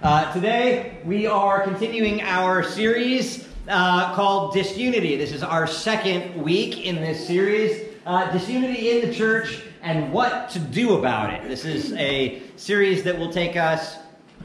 Uh, today, we are continuing our series uh, called Disunity. This is our second week in this series uh, Disunity in the Church and What to Do About It. This is a series that will take us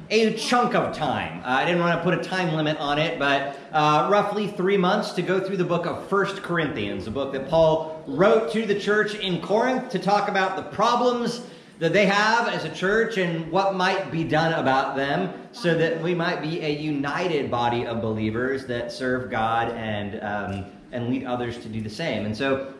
a chunk of time. Uh, I didn't want to put a time limit on it, but uh, roughly three months to go through the book of First Corinthians, a book that Paul wrote to the church in Corinth to talk about the problems that they have as a church and what might be done about them so that we might be a united body of believers that serve God and, um, and lead others to do the same. And so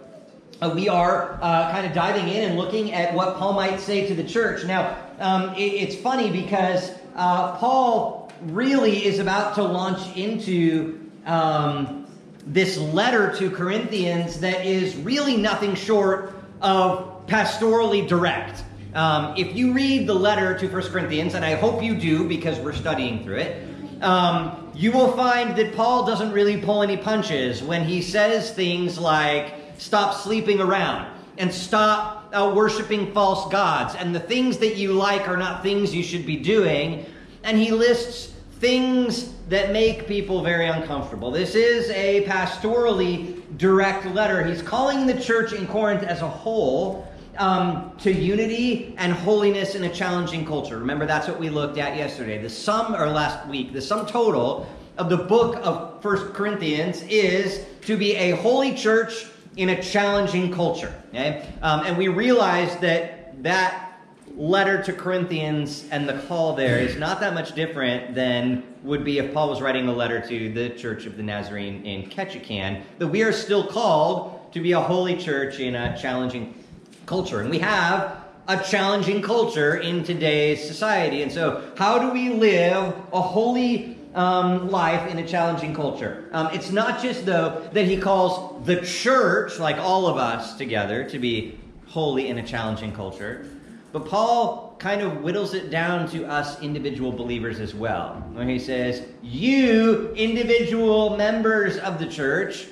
uh, we are uh, kind of diving in and looking at what Paul might say to the church. Now, um, it, it's funny because uh, Paul really is about to launch into um, this letter to Corinthians that is really nothing short of pastorally direct. Um, if you read the letter to 1 Corinthians, and I hope you do because we're studying through it, um, you will find that Paul doesn't really pull any punches when he says things like, stop sleeping around and stop uh, worshiping false gods, and the things that you like are not things you should be doing. And he lists things that make people very uncomfortable. This is a pastorally direct letter. He's calling the church in Corinth as a whole um, to unity and holiness in a challenging culture. Remember, that's what we looked at yesterday. The sum, or last week, the sum total of the book of First Corinthians is to be a holy church in a challenging culture. Okay? Um, and we realized that that letter to Corinthians and the call there is not that much different than would be if Paul was writing a letter to the Church of the Nazarene in Ketchikan, that we are still called to be a holy church in a challenging culture. And we have a challenging culture in today's society. And so, how do we live a holy um, life in a challenging culture? Um, it's not just, though, that he calls the church, like all of us together, to be holy in a challenging culture, but Paul kind of whittles it down to us individual believers as well. When he says, You, individual members of the church,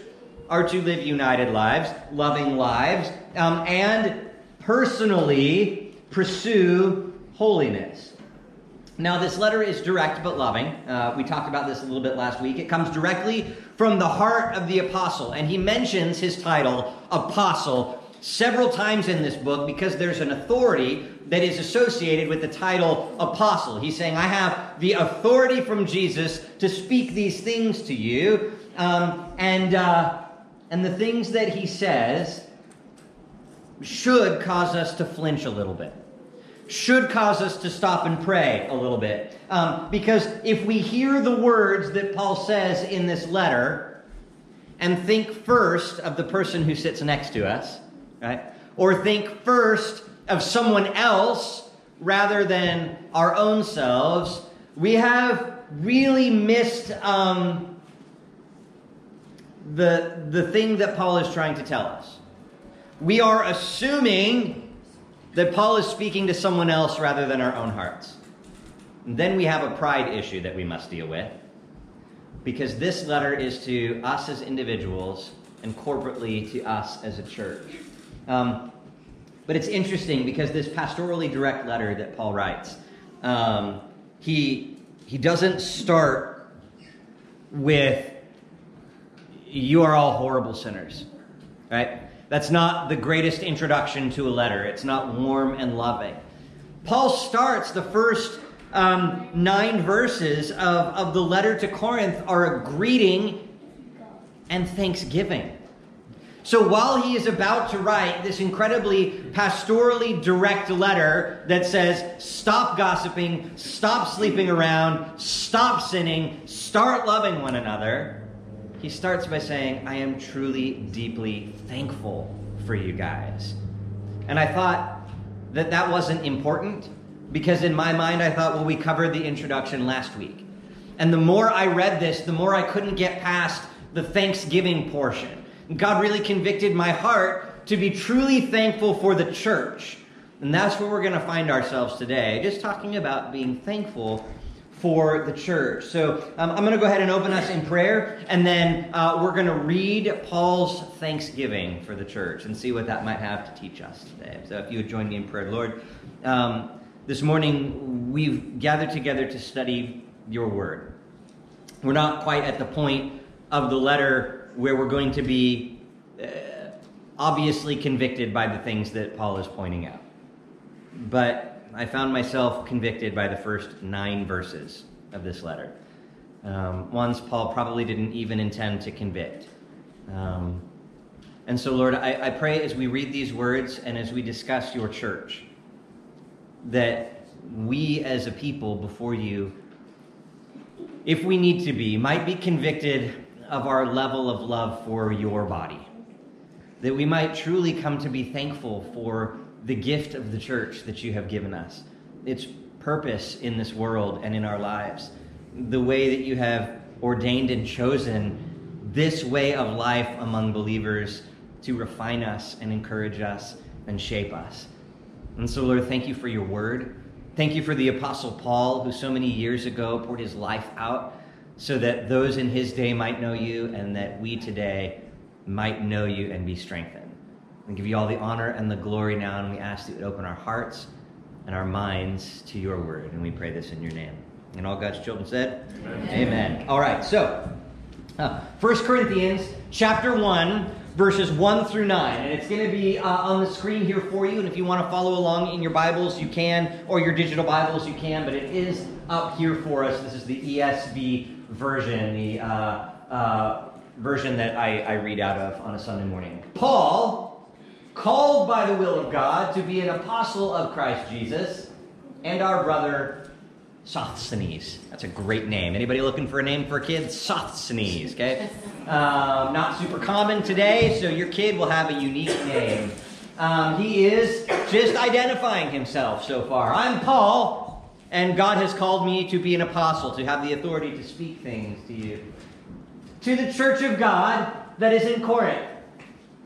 are to live united lives, loving lives, um, and personally pursue holiness. Now, this letter is direct but loving. Uh, we talked about this a little bit last week. It comes directly from the heart of the apostle, and he mentions his title, apostle, several times in this book because there's an authority that is associated with the title apostle. He's saying, I have the authority from Jesus to speak these things to you. Um, and uh, and the things that he says should cause us to flinch a little bit, should cause us to stop and pray a little bit. Um, because if we hear the words that Paul says in this letter and think first of the person who sits next to us, right? Or think first of someone else rather than our own selves, we have really missed um, the, the thing that Paul is trying to tell us. We are assuming that Paul is speaking to someone else rather than our own hearts. And then we have a pride issue that we must deal with because this letter is to us as individuals and corporately to us as a church. Um, but it's interesting because this pastorally direct letter that Paul writes, um, he, he doesn't start with you are all horrible sinners, right? That's not the greatest introduction to a letter. It's not warm and loving. Paul starts the first um, nine verses of, of the letter to Corinth are a greeting and thanksgiving. So while he is about to write this incredibly pastorally direct letter that says, stop gossiping, stop sleeping around, stop sinning, start loving one another, he starts by saying, I am truly, deeply thankful for you guys. And I thought that that wasn't important because in my mind, I thought, well, we covered the introduction last week. And the more I read this, the more I couldn't get past the Thanksgiving portion. God really convicted my heart to be truly thankful for the church. And that's where we're going to find ourselves today, just talking about being thankful for the church. So um, I'm going to go ahead and open us in prayer, and then uh, we're going to read Paul's thanksgiving for the church and see what that might have to teach us today. So if you would join me in prayer, Lord, um, this morning we've gathered together to study your word. We're not quite at the point of the letter where we're going to be uh, obviously convicted by the things that Paul is pointing out. But I found myself convicted by the first nine verses of this letter. Um, ones Paul probably didn't even intend to convict. Um, and so, Lord, I, I pray as we read these words and as we discuss your church, that we as a people before you, if we need to be, might be convicted of our level of love for your body. That we might truly come to be thankful for the gift of the church that you have given us, its purpose in this world and in our lives, the way that you have ordained and chosen this way of life among believers to refine us and encourage us and shape us. And so, Lord, thank you for your word. Thank you for the Apostle Paul, who so many years ago poured his life out so that those in his day might know you and that we today might know you and be strengthened. We give you all the honor and the glory now, and we ask that you open our hearts and our minds to your word. And we pray this in your name. And all God's children said, Amen. Amen. All right, so uh, 1 Corinthians chapter 1, verses 1 through 9. And it's going to be uh, on the screen here for you. And if you want to follow along in your Bibles, you can, or your digital Bibles, you can. But it is up here for us. This is the ESV version, the uh, uh, version that I, I read out of on a Sunday morning. Paul, called by the will of God to be an apostle of Christ Jesus, and our brother Sosthenes. That's a great name. Anybody looking for a name for a kid? Sosthenes, okay? Um, not super common today, so your kid will have a unique name. Um, he is just identifying himself so far. I'm Paul, and God has called me to be an apostle, to have the authority to speak things to you. To the church of God that is in Corinth,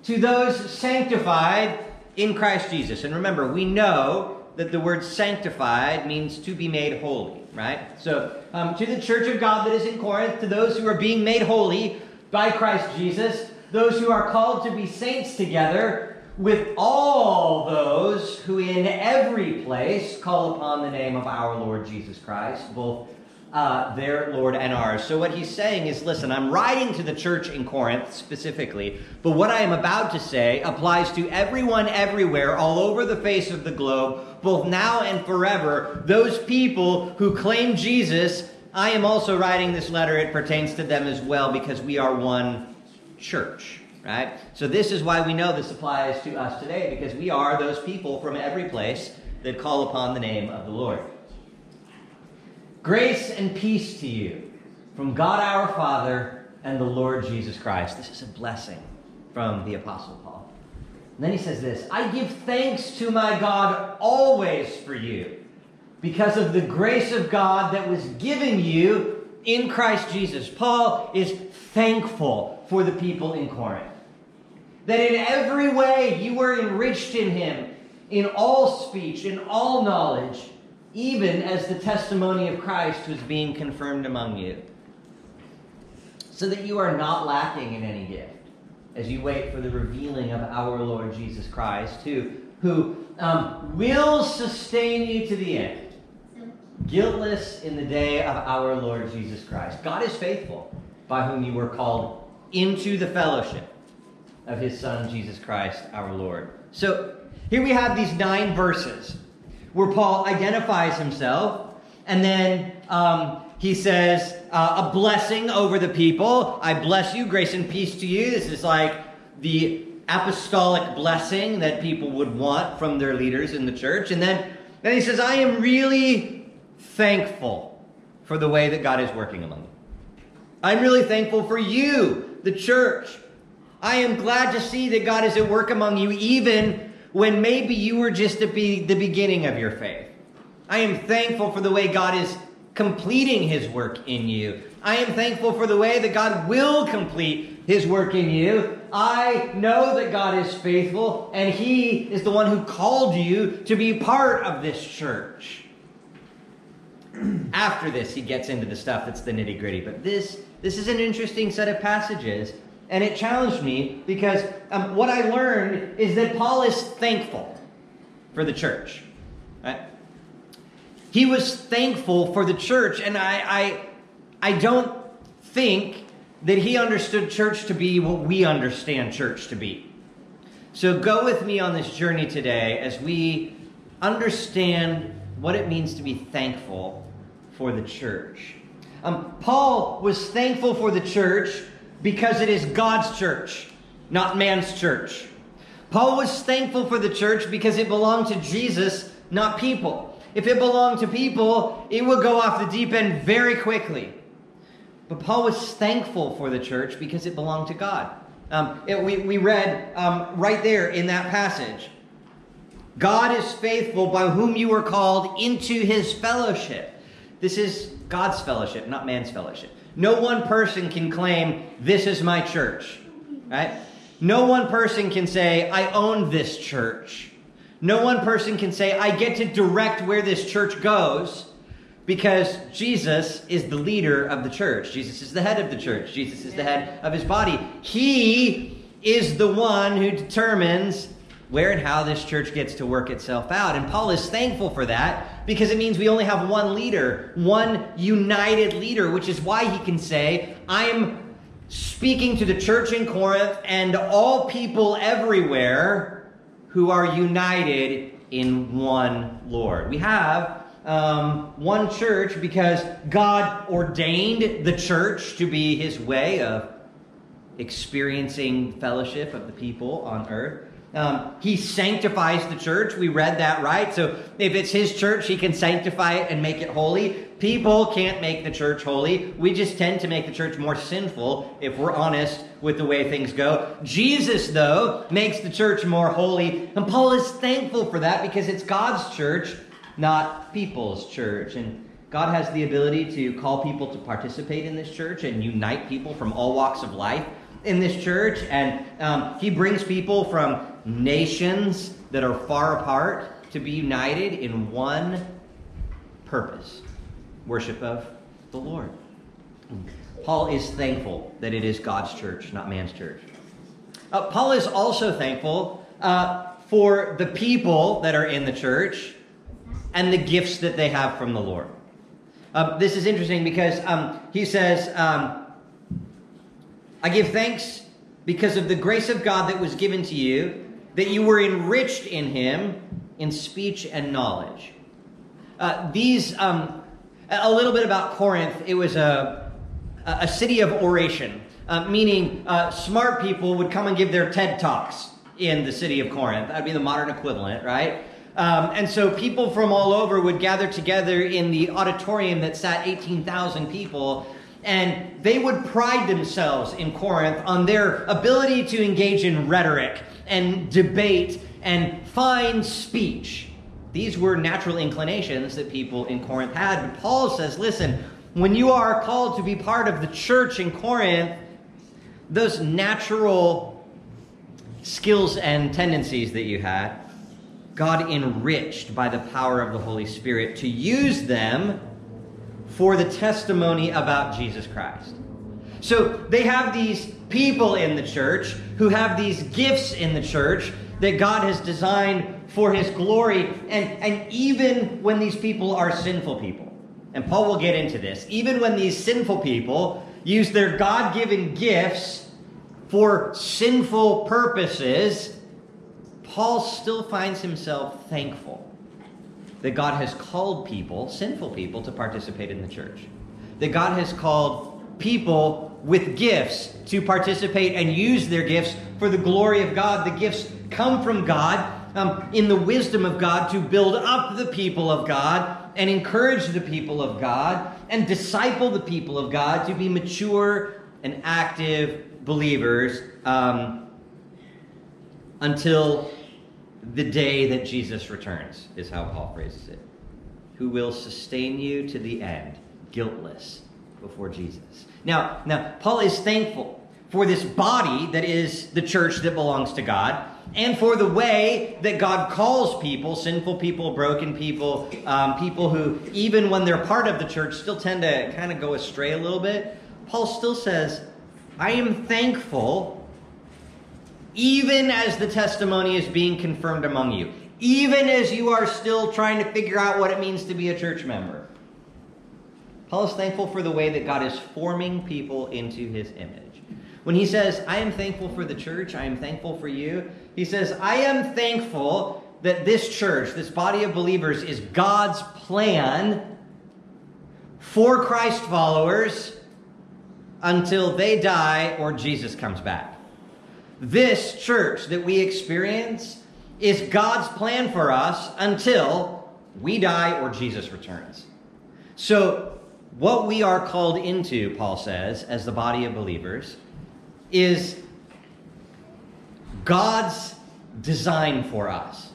to those sanctified in Christ Jesus. And remember, we know that the word sanctified means to be made holy, right? So, um, to the church of God that is in Corinth, to those who are being made holy by Christ Jesus, those who are called to be saints together, with all those who in every place call upon the name of our Lord Jesus Christ, both uh, their Lord and ours. So, what he's saying is listen, I'm writing to the church in Corinth specifically, but what I am about to say applies to everyone everywhere, all over the face of the globe, both now and forever. Those people who claim Jesus, I am also writing this letter. It pertains to them as well because we are one church. Right? So, this is why we know this applies to us today because we are those people from every place that call upon the name of the Lord. Grace and peace to you from God our Father and the Lord Jesus Christ. This is a blessing from the Apostle Paul. And then he says this I give thanks to my God always for you because of the grace of God that was given you in Christ Jesus. Paul is thankful for the people in Corinth. That in every way you were enriched in him, in all speech, in all knowledge even as the testimony of Christ was being confirmed among you, so that you are not lacking in any gift as you wait for the revealing of our Lord Jesus Christ, who, who um, will sustain you to the end, guiltless in the day of our Lord Jesus Christ. God is faithful, by whom you were called into the fellowship of his Son, Jesus Christ, our Lord. So here we have these nine verses where Paul identifies himself and then um, he says, uh, a blessing over the people. I bless you, grace and peace to you. This is like the apostolic blessing that people would want from their leaders in the church. And then, then he says, I am really thankful for the way that God is working among you. I'm really thankful for you, the church. I am glad to see that God is at work among you, even when maybe you were just at the beginning of your faith. I am thankful for the way God is completing his work in you. I am thankful for the way that God will complete his work in you. I know that God is faithful and he is the one who called you to be part of this church. After this, he gets into the stuff that's the nitty gritty. But this, this is an interesting set of passages and it challenged me because um, what I learned is that Paul is thankful for the church. Right? He was thankful for the church, and I, I, I don't think that he understood church to be what we understand church to be. So go with me on this journey today as we understand what it means to be thankful for the church. Um, Paul was thankful for the church because it is God's church, not man's church. Paul was thankful for the church because it belonged to Jesus, not people. If it belonged to people, it would go off the deep end very quickly. But Paul was thankful for the church because it belonged to God. Um, it, we, we read um, right there in that passage God is faithful by whom you were called into his fellowship. This is God's fellowship, not man's fellowship. No one person can claim, This is my church, right? No one person can say, I own this church. No one person can say, I get to direct where this church goes because Jesus is the leader of the church. Jesus is the head of the church. Jesus is the head of his body. He is the one who determines where and how this church gets to work itself out. And Paul is thankful for that because it means we only have one leader, one united leader, which is why he can say, I am speaking to the church in Corinth and all people everywhere who are united in one Lord. We have um, one church because God ordained the church to be his way of experiencing fellowship of the people on earth. Um, he sanctifies the church. We read that, right? So if it's his church, he can sanctify it and make it holy. People can't make the church holy. We just tend to make the church more sinful if we're honest with the way things go. Jesus, though, makes the church more holy. And Paul is thankful for that because it's God's church not people's church. And God has the ability to call people to participate in this church and unite people from all walks of life in this church. And um, He brings people from nations that are far apart to be united in one purpose worship of the Lord. Paul is thankful that it is God's church, not man's church. Uh, Paul is also thankful uh, for the people that are in the church and the gifts that they have from the Lord. Uh, this is interesting because um, he says, um, I give thanks because of the grace of God that was given to you, that you were enriched in him in speech and knowledge. Uh, these, um, a little bit about Corinth, it was a, a city of oration, uh, meaning uh, smart people would come and give their TED Talks in the city of Corinth. That'd be the modern equivalent, right? Um, and so people from all over would gather together in the auditorium that sat 18,000 people. And they would pride themselves in Corinth on their ability to engage in rhetoric and debate and fine speech. These were natural inclinations that people in Corinth had. But Paul says, listen, when you are called to be part of the church in Corinth, those natural skills and tendencies that you had God enriched by the power of the Holy Spirit to use them for the testimony about Jesus Christ. So they have these people in the church who have these gifts in the church that God has designed for his glory. And, and even when these people are sinful people, and Paul will get into this, even when these sinful people use their God given gifts for sinful purposes, Paul still finds himself thankful that God has called people, sinful people, to participate in the church. That God has called people with gifts to participate and use their gifts for the glory of God. The gifts come from God um, in the wisdom of God to build up the people of God and encourage the people of God and disciple the people of God to be mature and active believers um, until the day that Jesus returns, is how Paul phrases it. Who will sustain you to the end, guiltless before Jesus. Now, now Paul is thankful for this body that is the church that belongs to God, and for the way that God calls people, sinful people, broken people, um, people who, even when they're part of the church, still tend to kind of go astray a little bit. Paul still says, I am thankful even as the testimony is being confirmed among you, even as you are still trying to figure out what it means to be a church member. Paul is thankful for the way that God is forming people into his image. When he says, I am thankful for the church, I am thankful for you, he says, I am thankful that this church, this body of believers, is God's plan for Christ followers until they die or Jesus comes back. This church that we experience is God's plan for us until we die or Jesus returns. So, what we are called into, Paul says, as the body of believers, is God's design for us,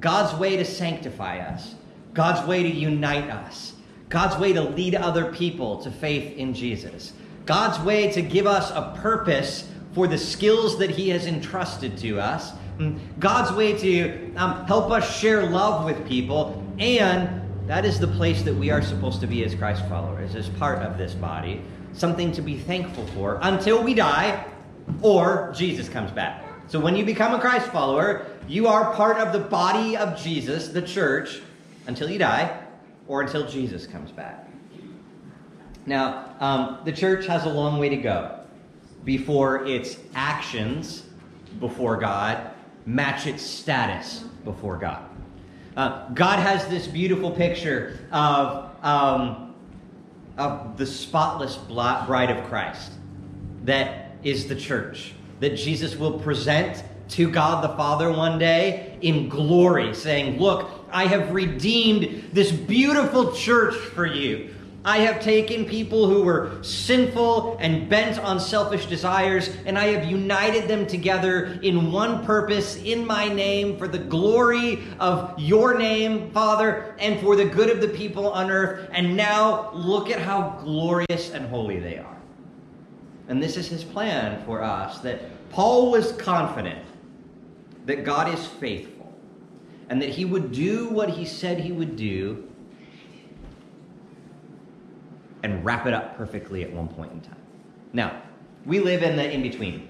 God's way to sanctify us, God's way to unite us, God's way to lead other people to faith in Jesus, God's way to give us a purpose for the skills that He has entrusted to us, God's way to um, help us share love with people, and that is the place that we are supposed to be as Christ followers, as part of this body, something to be thankful for until we die or Jesus comes back. So when you become a Christ follower, you are part of the body of Jesus, the church, until you die or until Jesus comes back. Now, um, the church has a long way to go before its actions before God match its status before God. Uh, God has this beautiful picture of, um, of the spotless bride of Christ that is the church, that Jesus will present to God the Father one day in glory, saying, Look, I have redeemed this beautiful church for you. I have taken people who were sinful and bent on selfish desires, and I have united them together in one purpose in my name for the glory of your name, Father, and for the good of the people on earth. And now look at how glorious and holy they are. And this is his plan for us that Paul was confident that God is faithful and that he would do what he said he would do and wrap it up perfectly at one point in time. Now, we live in the in between.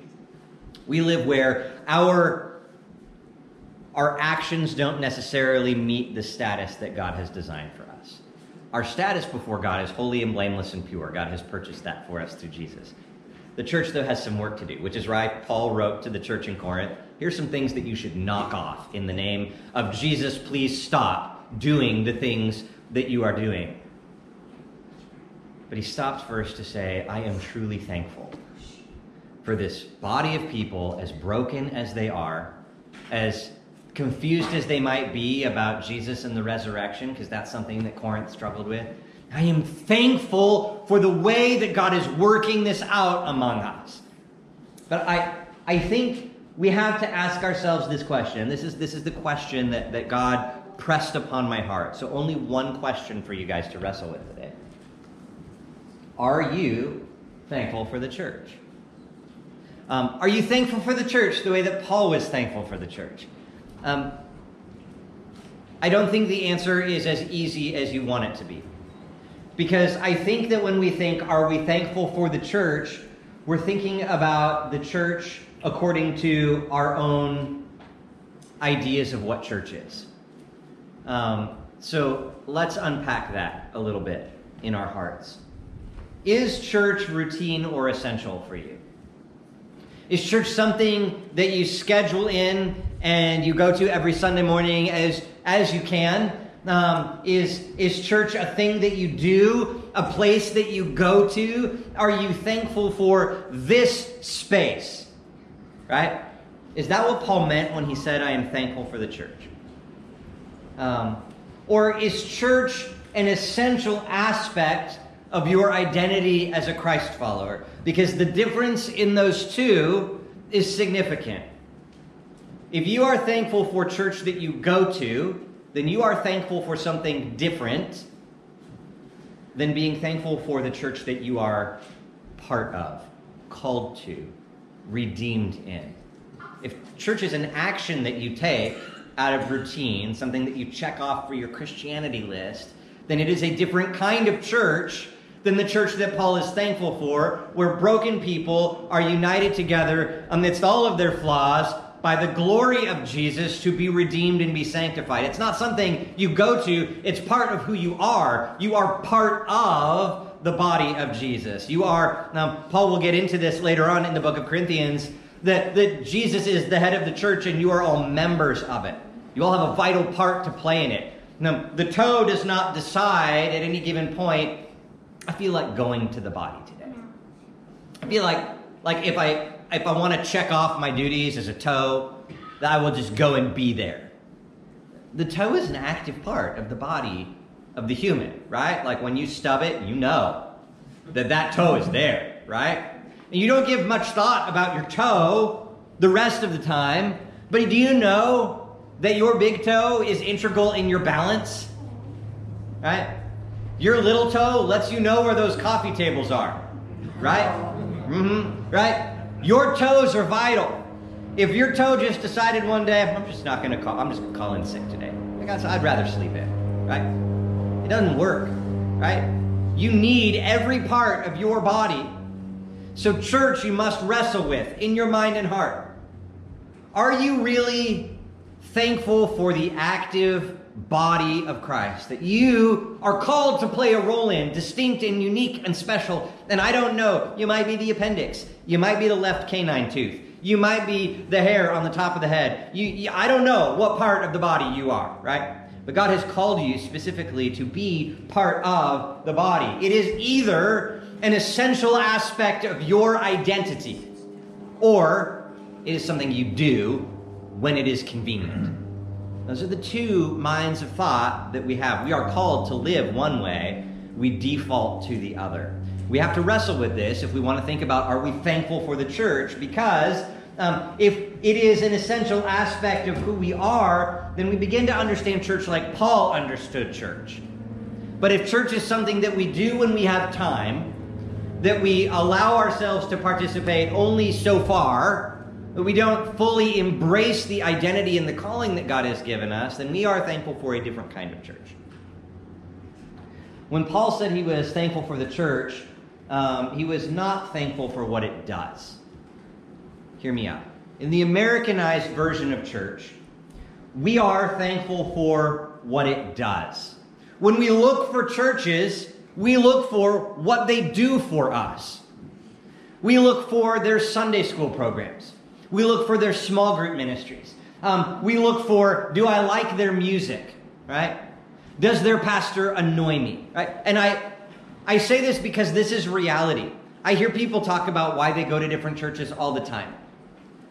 We live where our our actions don't necessarily meet the status that God has designed for us. Our status before God is holy and blameless and pure. God has purchased that for us through Jesus. The church, though, has some work to do, which is why Paul wrote to the church in Corinth here's some things that you should knock off in the name of Jesus. Please stop doing the things that you are doing. But he stops first to say, I am truly thankful for this body of people, as broken as they are, as confused as they might be about Jesus and the resurrection, because that's something that Corinth struggled with. I am thankful for the way that God is working this out among us. But I, I think we have to ask ourselves this question. This is, this is the question that, that God pressed upon my heart. So, only one question for you guys to wrestle with today. Are you thankful for the church? Um, are you thankful for the church the way that Paul was thankful for the church? Um, I don't think the answer is as easy as you want it to be. Because I think that when we think, are we thankful for the church, we're thinking about the church according to our own ideas of what church is. Um, so let's unpack that a little bit in our hearts. Is church routine or essential for you? Is church something that you schedule in and you go to every Sunday morning as, as you can? Um, is, is church a thing that you do, a place that you go to? Are you thankful for this space? Right? Is that what Paul meant when he said, I am thankful for the church? Um, or is church an essential aspect of your identity as a Christ follower because the difference in those two is significant. If you are thankful for church that you go to, then you are thankful for something different than being thankful for the church that you are part of, called to, redeemed in. If church is an action that you take out of routine, something that you check off for your Christianity list, then it is a different kind of church than the church that Paul is thankful for, where broken people are united together amidst all of their flaws by the glory of Jesus to be redeemed and be sanctified. It's not something you go to, it's part of who you are. You are part of the body of Jesus. You are, now, Paul will get into this later on in the book of Corinthians, that, that Jesus is the head of the church and you are all members of it. You all have a vital part to play in it. Now, the toe does not decide at any given point, I feel like going to the body today. I feel like, like if I if I want to check off my duties as a toe, that I will just go and be there. The toe is an active part of the body of the human, right? Like when you stub it, you know that that toe is there, right? And you don't give much thought about your toe the rest of the time, but do you know that your big toe is integral in your balance? Right? Your little toe lets you know where those coffee tables are, right? Mm-hmm. Right? Your toes are vital. If your toe just decided one day, I'm just not to call, I'm just to call in sick today. I'd rather sleep in, right? It doesn't work, right? You need every part of your body. So, church, you must wrestle with in your mind and heart. Are you really thankful for the active body of Christ that you are called to play a role in, distinct and unique and special. And I don't know, you might be the appendix, you might be the left canine tooth, you might be the hair on the top of the head. You, you, I don't know what part of the body you are, right? But God has called you specifically to be part of the body. It is either an essential aspect of your identity, or it is something you do when it is convenient. Those are the two minds of thought that we have. We are called to live one way, we default to the other. We have to wrestle with this if we want to think about are we thankful for the church? Because um, if it is an essential aspect of who we are, then we begin to understand church like Paul understood church. But if church is something that we do when we have time, that we allow ourselves to participate only so far, but we don't fully embrace the identity and the calling that God has given us, then we are thankful for a different kind of church. When Paul said he was thankful for the church, um, he was not thankful for what it does. Hear me out. In the Americanized version of church, we are thankful for what it does. When we look for churches, we look for what they do for us. We look for their Sunday school programs. We look for their small group ministries. Um, we look for do I like their music, right? Does their pastor annoy me, right? And I, I say this because this is reality. I hear people talk about why they go to different churches all the time.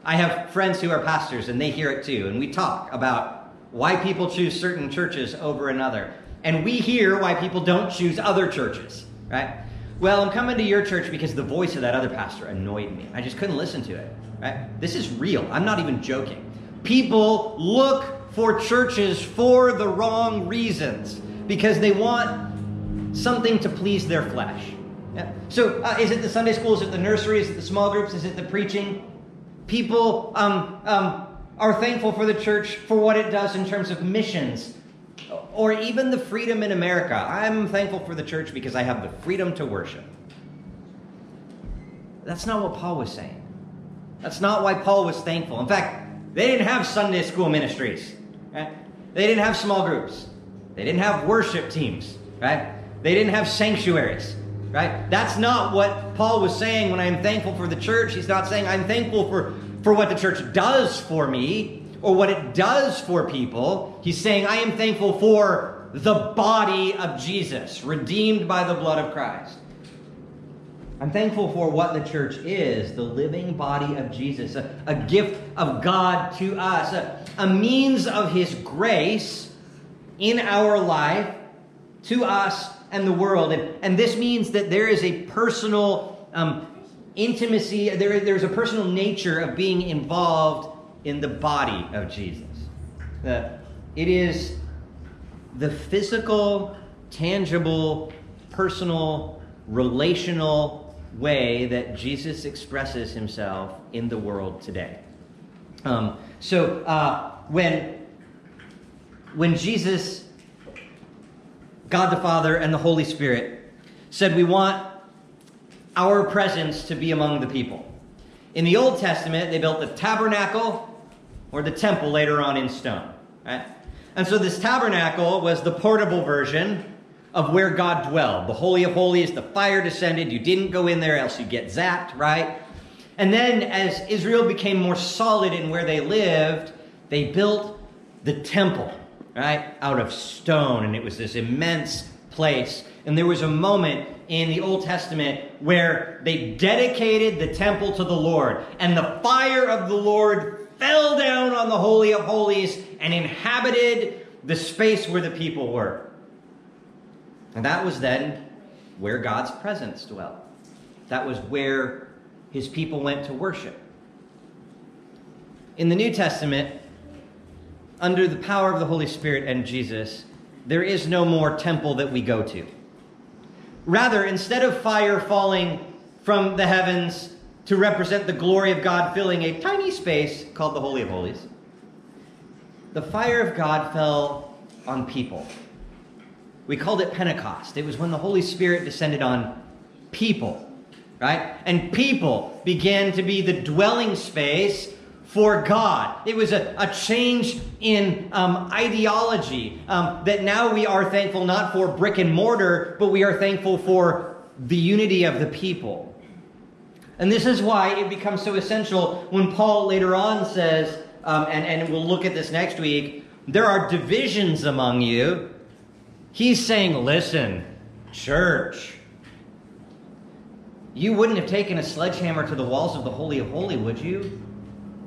I have friends who are pastors and they hear it too, and we talk about why people choose certain churches over another. And we hear why people don't choose other churches, right? Well, I'm coming to your church because the voice of that other pastor annoyed me. I just couldn't listen to it. Right? This is real. I'm not even joking. People look for churches for the wrong reasons because they want something to please their flesh. Yeah. So, uh, is it the Sunday schools? Is it the nursery? Is it the small groups? Is it the preaching? People um, um, are thankful for the church for what it does in terms of missions or even the freedom in America. I'm thankful for the church because I have the freedom to worship. That's not what Paul was saying. That's not why Paul was thankful. In fact, they didn't have Sunday school ministries. Right? They didn't have small groups. They didn't have worship teams. Right? They didn't have sanctuaries. Right? That's not what Paul was saying when I'm thankful for the church. He's not saying I'm thankful for, for what the church does for me or what it does for people. He's saying I am thankful for the body of Jesus, redeemed by the blood of Christ. I'm thankful for what the church is the living body of Jesus, a, a gift of God to us, a, a means of His grace in our life to us and the world. And, and this means that there is a personal um, intimacy, there, there's a personal nature of being involved in the body of Jesus. That it is the physical, tangible, personal, relational way that Jesus expresses himself in the world today. Um, so uh, when when Jesus, God the Father and the Holy Spirit said, "We want our presence to be among the people." In the Old Testament, they built the tabernacle or the temple later on in stone. Right? And so this tabernacle was the portable version of where God dwelled. The Holy of Holies, the fire descended. You didn't go in there, else you get zapped, right? And then as Israel became more solid in where they lived, they built the temple, right? Out of stone. And it was this immense place. And there was a moment in the Old Testament where they dedicated the temple to the Lord. And the fire of the Lord fell down on the Holy of Holies and inhabited the space where the people were. And that was then where God's presence dwelt. That was where his people went to worship. In the New Testament, under the power of the Holy Spirit and Jesus, there is no more temple that we go to. Rather, instead of fire falling from the heavens to represent the glory of God filling a tiny space called the Holy of Holies, the fire of God fell on people. We called it Pentecost. It was when the Holy Spirit descended on people, right? And people began to be the dwelling space for God. It was a, a change in um, ideology um, that now we are thankful not for brick and mortar, but we are thankful for the unity of the people. And this is why it becomes so essential when Paul later on says, um, and, and we'll look at this next week, there are divisions among you. He's saying, listen, church, you wouldn't have taken a sledgehammer to the walls of the Holy of Holy, would you?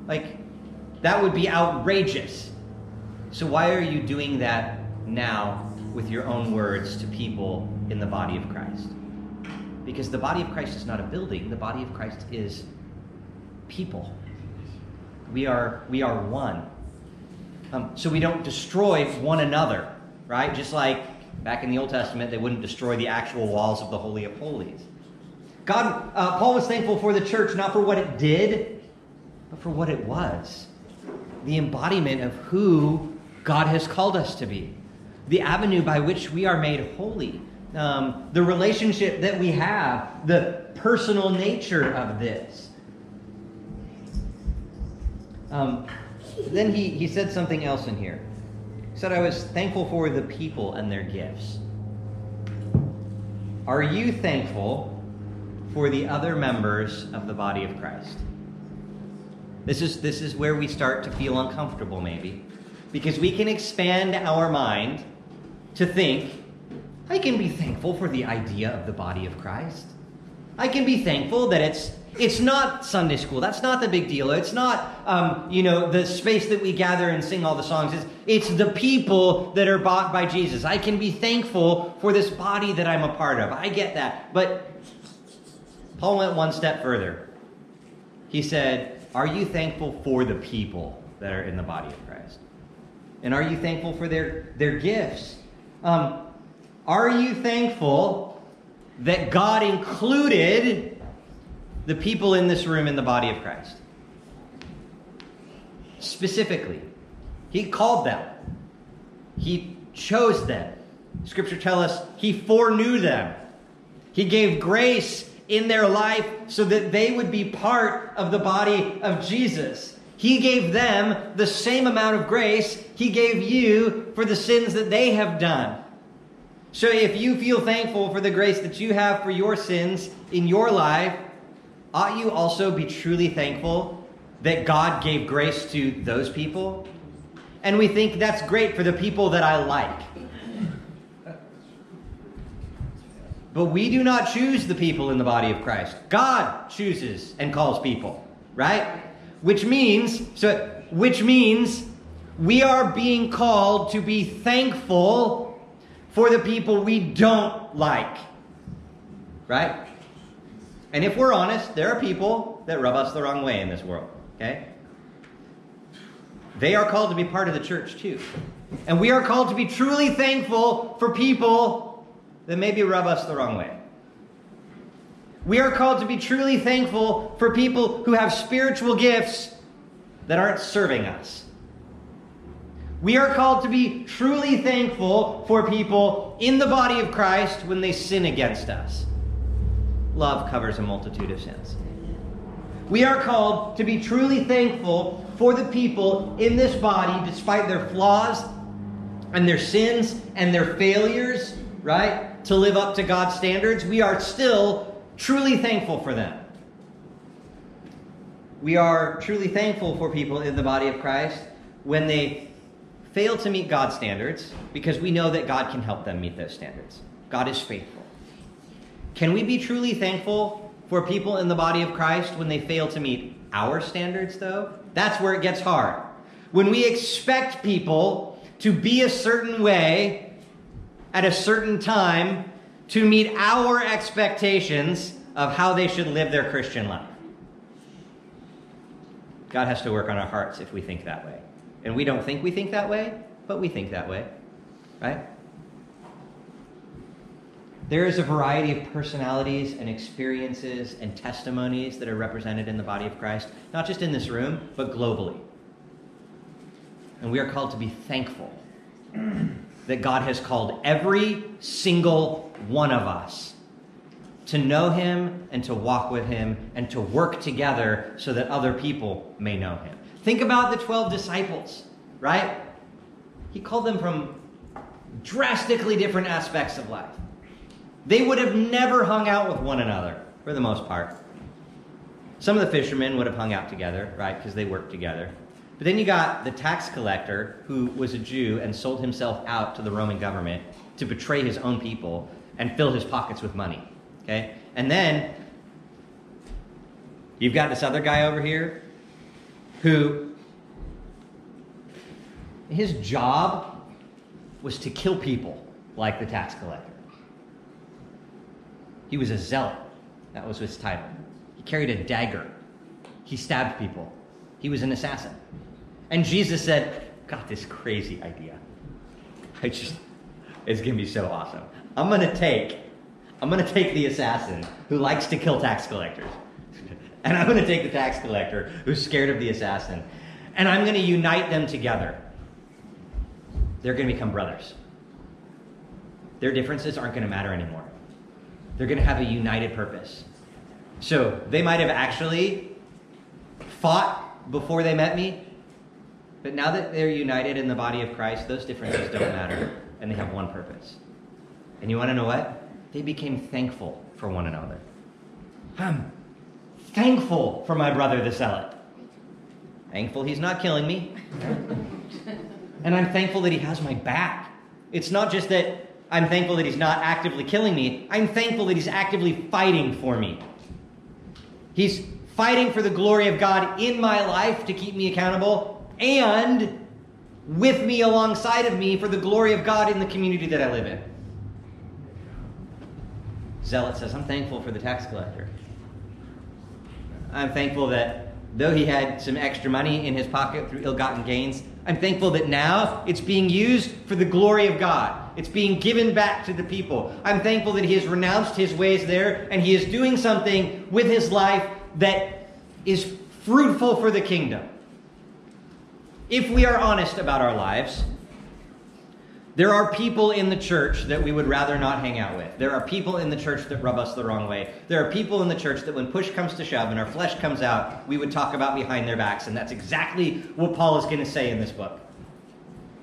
Like, that would be outrageous. So, why are you doing that now with your own words to people in the body of Christ? Because the body of Christ is not a building, the body of Christ is people. We are, we are one. Um, so we don't destroy one another, right? Just like back in the Old Testament, they wouldn't destroy the actual walls of the Holy of Holies. God, uh, Paul was thankful for the church not for what it did, but for what it was the embodiment of who God has called us to be, the avenue by which we are made holy, um, the relationship that we have, the personal nature of this. Um, then he, he said something else in here. He said, I was thankful for the people and their gifts. Are you thankful for the other members of the body of Christ? This is, this is where we start to feel uncomfortable, maybe. Because we can expand our mind to think, I can be thankful for the idea of the body of Christ. I can be thankful that it's it's not Sunday school. That's not the big deal. It's not, um, you know, the space that we gather and sing all the songs. It's, it's the people that are bought by Jesus. I can be thankful for this body that I'm a part of. I get that. But Paul went one step further. He said, are you thankful for the people that are in the body of Christ? And are you thankful for their, their gifts? Um, are you thankful that God included the people in this room in the body of Christ? Specifically, He called them, He chose them. Scripture tells us He foreknew them, He gave grace in their life so that they would be part of the body of Jesus. He gave them the same amount of grace He gave you for the sins that they have done. So if you feel thankful for the grace that you have for your sins in your life, ought you also be truly thankful that God gave grace to those people? And we think that's great for the people that I like. But we do not choose the people in the body of Christ. God chooses and calls people, right? Which means, so which means we are being called to be thankful for the people we don't like. Right? And if we're honest, there are people that rub us the wrong way in this world, okay? They are called to be part of the church too. And we are called to be truly thankful for people that maybe rub us the wrong way. We are called to be truly thankful for people who have spiritual gifts that aren't serving us. We are called to be truly thankful for people in the body of Christ when they sin against us. Love covers a multitude of sins. We are called to be truly thankful for the people in this body, despite their flaws and their sins and their failures, right? To live up to God's standards. We are still truly thankful for them. We are truly thankful for people in the body of Christ when they fail to meet God's standards because we know that God can help them meet those standards. God is faithful. Can we be truly thankful for people in the body of Christ when they fail to meet our standards, though? That's where it gets hard. When we expect people to be a certain way at a certain time to meet our expectations of how they should live their Christian life. God has to work on our hearts if we think that way. And we don't think we think that way, but we think that way, right? There is a variety of personalities and experiences and testimonies that are represented in the body of Christ, not just in this room, but globally. And we are called to be thankful that God has called every single one of us to know Him and to walk with Him and to work together so that other people may know Him. Think about the 12 disciples, right? He called them from drastically different aspects of life. They would have never hung out with one another, for the most part. Some of the fishermen would have hung out together, right, because they worked together. But then you got the tax collector who was a Jew and sold himself out to the Roman government to betray his own people and fill his pockets with money. Okay? And then you've got this other guy over here who his job was to kill people like the tax collector. He was a zealot. That was his title. He carried a dagger. He stabbed people. He was an assassin. And Jesus said, Got this crazy idea. I just, it's going to be so awesome. I'm going to take, I'm going to take the assassin who likes to kill tax collectors. And I'm going to take the tax collector who's scared of the assassin. And I'm going to unite them together. They're going to become brothers. Their differences aren't going to matter anymore. They're going to have a united purpose. So they might have actually fought before they met me, but now that they're united in the body of Christ, those differences don't matter, and they have one purpose. And you want to know what? They became thankful for one another. I'm thankful for my brother the zealot. Thankful he's not killing me. and I'm thankful that he has my back. It's not just that I'm thankful that he's not actively killing me. I'm thankful that he's actively fighting for me. He's fighting for the glory of God in my life to keep me accountable and with me alongside of me for the glory of God in the community that I live in. Zealot says, I'm thankful for the tax collector. I'm thankful that though he had some extra money in his pocket through ill gotten gains, I'm thankful that now it's being used for the glory of God. It's being given back to the people. I'm thankful that he has renounced his ways there and he is doing something with his life that is fruitful for the kingdom if we are honest about our lives, there are people in the church that we would rather not hang out with. There are people in the church that rub us the wrong way. There are people in the church that when push comes to shove and our flesh comes out, we would talk about behind their backs. And that's exactly what Paul is going to say in this book.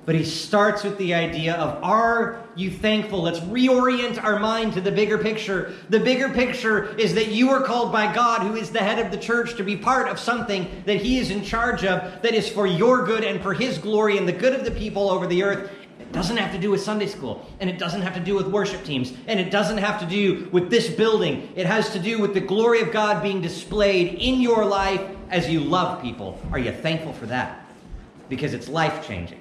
But he starts with the idea of are you thankful? Let's reorient our mind to the bigger picture. The bigger picture is that you are called by God, who is the head of the church, to be part of something that he is in charge of that is for your good and for his glory and the good of the people over the earth. Doesn't have to do with Sunday school, and it doesn't have to do with worship teams, and it doesn't have to do with this building. It has to do with the glory of God being displayed in your life as you love people. Are you thankful for that? Because it's life changing.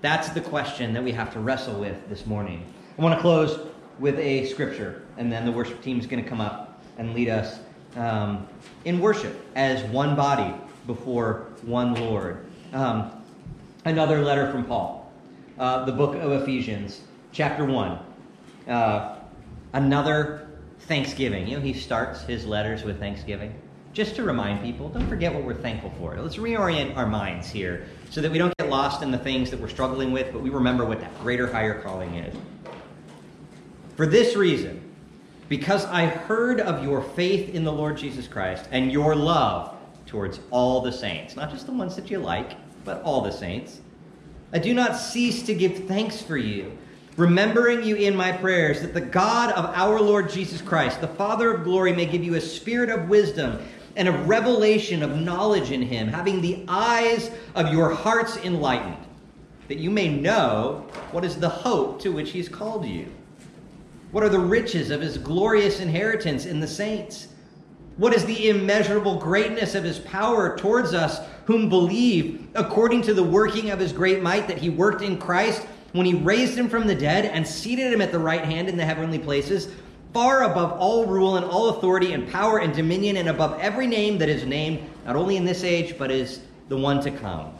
That's the question that we have to wrestle with this morning. I want to close with a scripture, and then the worship team is going to come up and lead us um, in worship as one body before one Lord. Um, another letter from Paul, uh, the book of Ephesians, chapter 1. Uh, another thanksgiving. You know, he starts his letters with thanksgiving. Just to remind people, don't forget what we're thankful for. Let's reorient our minds here so that we don't get lost in the things that we're struggling with, but we remember what that greater, higher calling is. For this reason, because I heard of your faith in the Lord Jesus Christ and your love towards all the saints, not just the ones that you like, but all the saints. I do not cease to give thanks for you, remembering you in my prayers, that the God of our Lord Jesus Christ, the Father of glory, may give you a spirit of wisdom and a revelation of knowledge in him, having the eyes of your hearts enlightened, that you may know what is the hope to which he has called you what are the riches of his glorious inheritance in the saints? What is the immeasurable greatness of his power towards us whom believe, according to the working of his great might that he worked in Christ when he raised him from the dead and seated him at the right hand in the heavenly places, far above all rule and all authority and power and dominion, and above every name that is named, not only in this age, but is the one to come.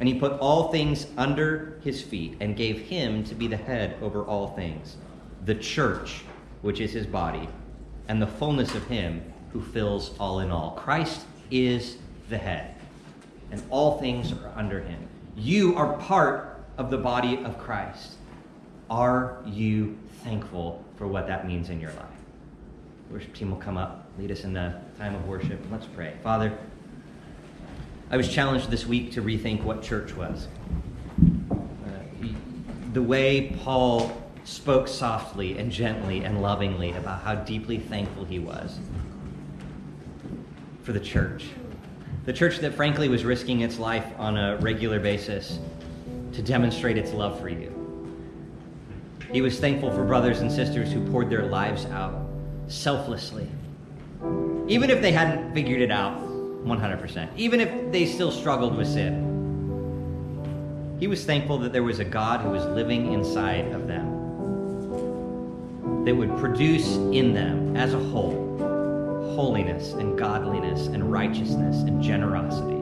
And he put all things under his feet and gave him to be the head over all things the church, which is his body, and the fullness of him who fills all in all. Christ is the head, and all things are under him. You are part of the body of Christ. Are you thankful for what that means in your life? The worship team will come up, lead us in the time of worship. Let's pray. Father, I was challenged this week to rethink what church was. Uh, the way Paul spoke softly and gently and lovingly about how deeply thankful he was for the church. The church that, frankly, was risking its life on a regular basis to demonstrate its love for you. He was thankful for brothers and sisters who poured their lives out selflessly, even if they hadn't figured it out 100%, even if they still struggled with sin. He was thankful that there was a God who was living inside of them that would produce in them as a whole holiness and godliness and righteousness and generosity.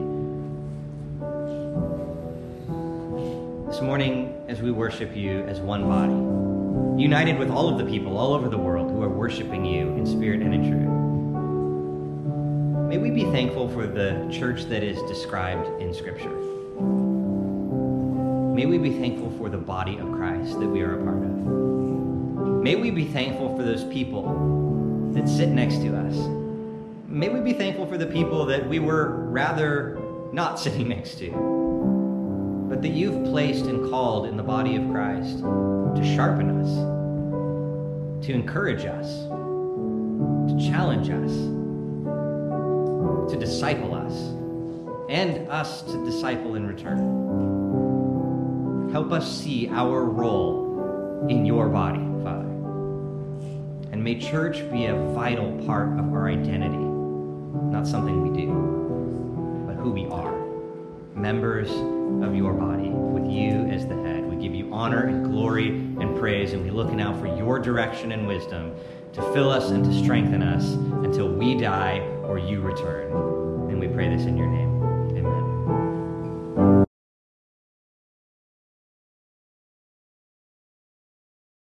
This morning, as we worship you as one body, united with all of the people all over the world who are worshiping you in spirit and in truth, may we be thankful for the church that is described in Scripture. May we be thankful for the body of Christ that we are a part of. May we be thankful for those people that sit next to us. May we be thankful for the people that we were rather not sitting next to, but that you've placed and called in the body of Christ to sharpen us, to encourage us, to challenge us, to disciple us, and us to disciple in return. Help us see our role in your body. Father. And may church be a vital part of our identity, not something we do, but who we are. Members of your body, with you as the head. We give you honor and glory and praise, and we look now for your direction and wisdom to fill us and to strengthen us until we die or you return. And we pray this in your name.